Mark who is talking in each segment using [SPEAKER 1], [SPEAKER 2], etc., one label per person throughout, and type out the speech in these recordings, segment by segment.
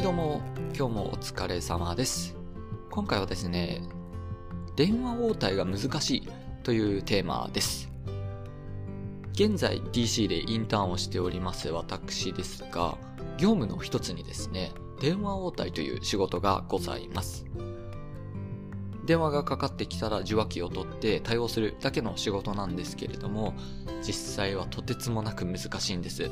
[SPEAKER 1] はいどうも、今日もお疲れ様です。今回はですね、電話応対が難しいというテーマです。現在 DC でインターンをしております私ですが、業務の一つにですね、電話応対という仕事がございます。電話がかかってきたら受話器を取って対応するだけの仕事なんですけれども、実際はとてつもなく難しいんです。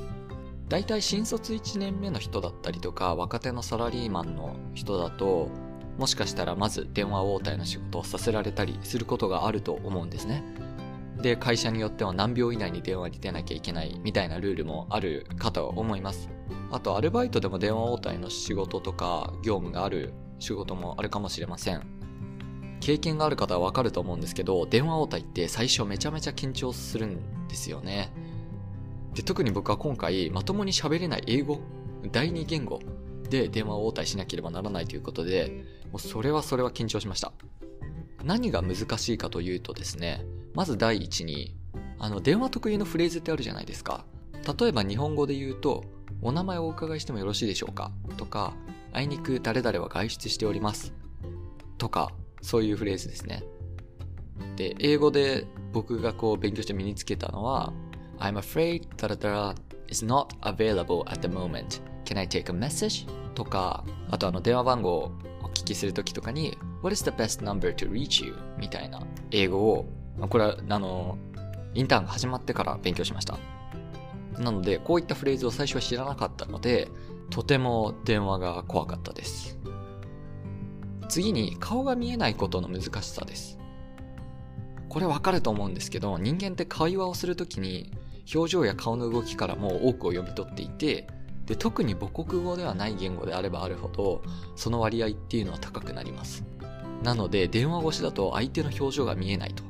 [SPEAKER 1] 大体新卒1年目の人だったりとか若手のサラリーマンの人だともしかしたらまず電話応対の仕事をさせられたりすることがあると思うんですね。で会社によっては何秒以内に電話に出なきゃいけないみたいなルールもあるかと思います。あとアルバイトでも電話応対の仕事とか業務がある仕事もあるかもしれません。経験がある方はわかると思うんですけど電話応対って最初めちゃめちゃ緊張するんですよね。で、特に僕は今回、まともに喋れない英語、第二言語で電話を応対しなければならないということで、もうそれはそれは緊張しました。何が難しいかというとですね、まず第一に、あの、電話特有のフレーズってあるじゃないですか。例えば日本語で言うと、お名前をお伺いしてもよろしいでしょうか？とか、あいにく誰々は外出しております。とか、そういうフレーズですね。で、英語で僕がこう勉強して身につけたのは、I'm afraid that is not available at the moment. Can I take a message? とか、あとあの電話番号をお聞きするときとかに What is the best number to reach you? みたいな英語を、これはあの、インターンが始まってから勉強しました。なので、こういったフレーズを最初は知らなかったので、とても電話が怖かったです。次に、顔が見えないことの難しさです。これわかると思うんですけど、人間って会話をするときに表情や顔の動きからも多くを読み取っていてで特に母国語ではない言語であればあるほどその割合っていうのは高くなります。なので電話越しだと相手の表情が見えないと。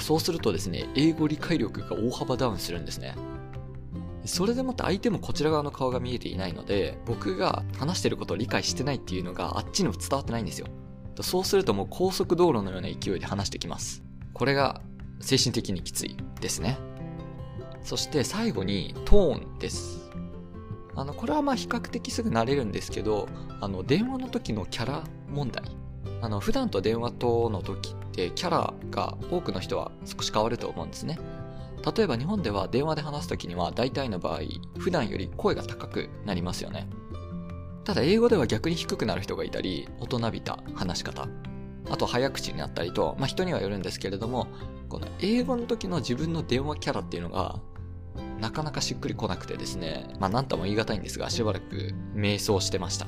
[SPEAKER 1] そうするとですね英語理解力が大幅ダウンするんですね。それでもって相手もこちら側の顔が見えていないので僕が話してることを理解してないっていうのがあっちにも伝わってないんですよ。そうするともう高速道路のような勢いで話してきます。これが精神的にきついですね。そして最後にトーンです。あの、これはまあ比較的すぐ慣れるんですけど、あの、電話の時のキャラ問題。あの、普段と電話との時ってキャラが多くの人は少し変わると思うんですね。例えば日本では電話で話す時には大体の場合、普段より声が高くなりますよね。ただ英語では逆に低くなる人がいたり、大人びた話し方。あと早口になったりと、まあ人にはよるんですけれども、この英語の時の自分の電話キャラっていうのがなかなかしっくりこなくてですね、まあなんとも言い難いんですが、しばらく迷走してました。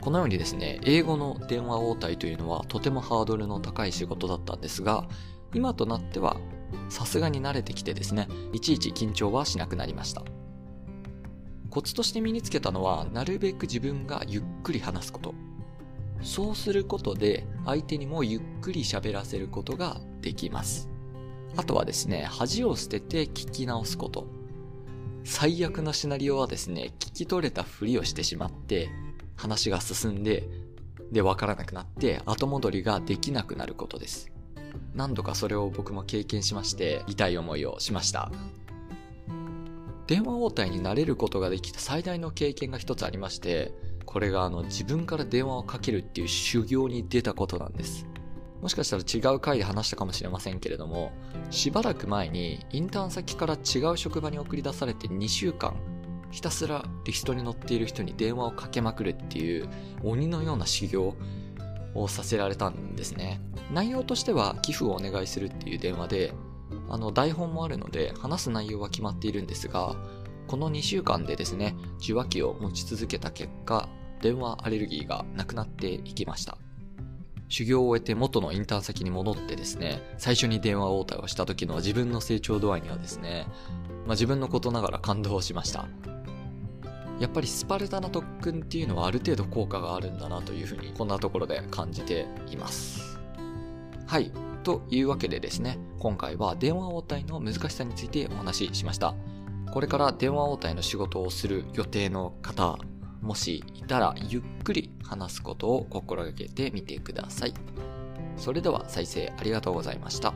[SPEAKER 1] このようにですね、英語の電話応対というのはとてもハードルの高い仕事だったんですが、今となってはさすがに慣れてきてですね、いちいち緊張はしなくなりました。コツとして身につけたのは、なるべく自分がゆっくり話すこと。そうすることで、相手にもゆっくり喋らせることができます。あとはですね、恥を捨てて聞き直すこと。最悪のシナリオはですね、聞き取れたふりをしてしまって、話が進んで、で、わからなくなって、後戻りができなくなることです。何度かそれを僕も経験しまして、痛い思いをしました。電話応対になれることができた最大の経験が一つありまして、これがあの自分から電話をかけるっていう修行に出たことなんです。もしかしたら違う回で話したかもしれませんけれども、しばらく前にインターン先から違う職場に送り出されて2週間、ひたすらリストに載っている人に電話をかけまくるっていう鬼のような修行をさせられたんですね。内容としては寄付をお願いするっていう電話で、あの台本もあるので話す内容は決まっているんですが、この2週間でですね、受話器を持ち続けた結果、電話アレルギーがなくなっていきました。修行を終えて元のインターン先に戻ってですね、最初に電話応対をした時の自分の成長度合いにはですね、まあ、自分のことながら感動しました。やっぱりスパルタな特訓っていうのはある程度効果があるんだなというふうにこんなところで感じています。はい。というわけでですね、今回は電話応対の難しさについてお話ししました。これから電話応対の仕事をする予定の方もしいたらゆっくり話すことを心がけてみてください。それでは再生ありがとうございました。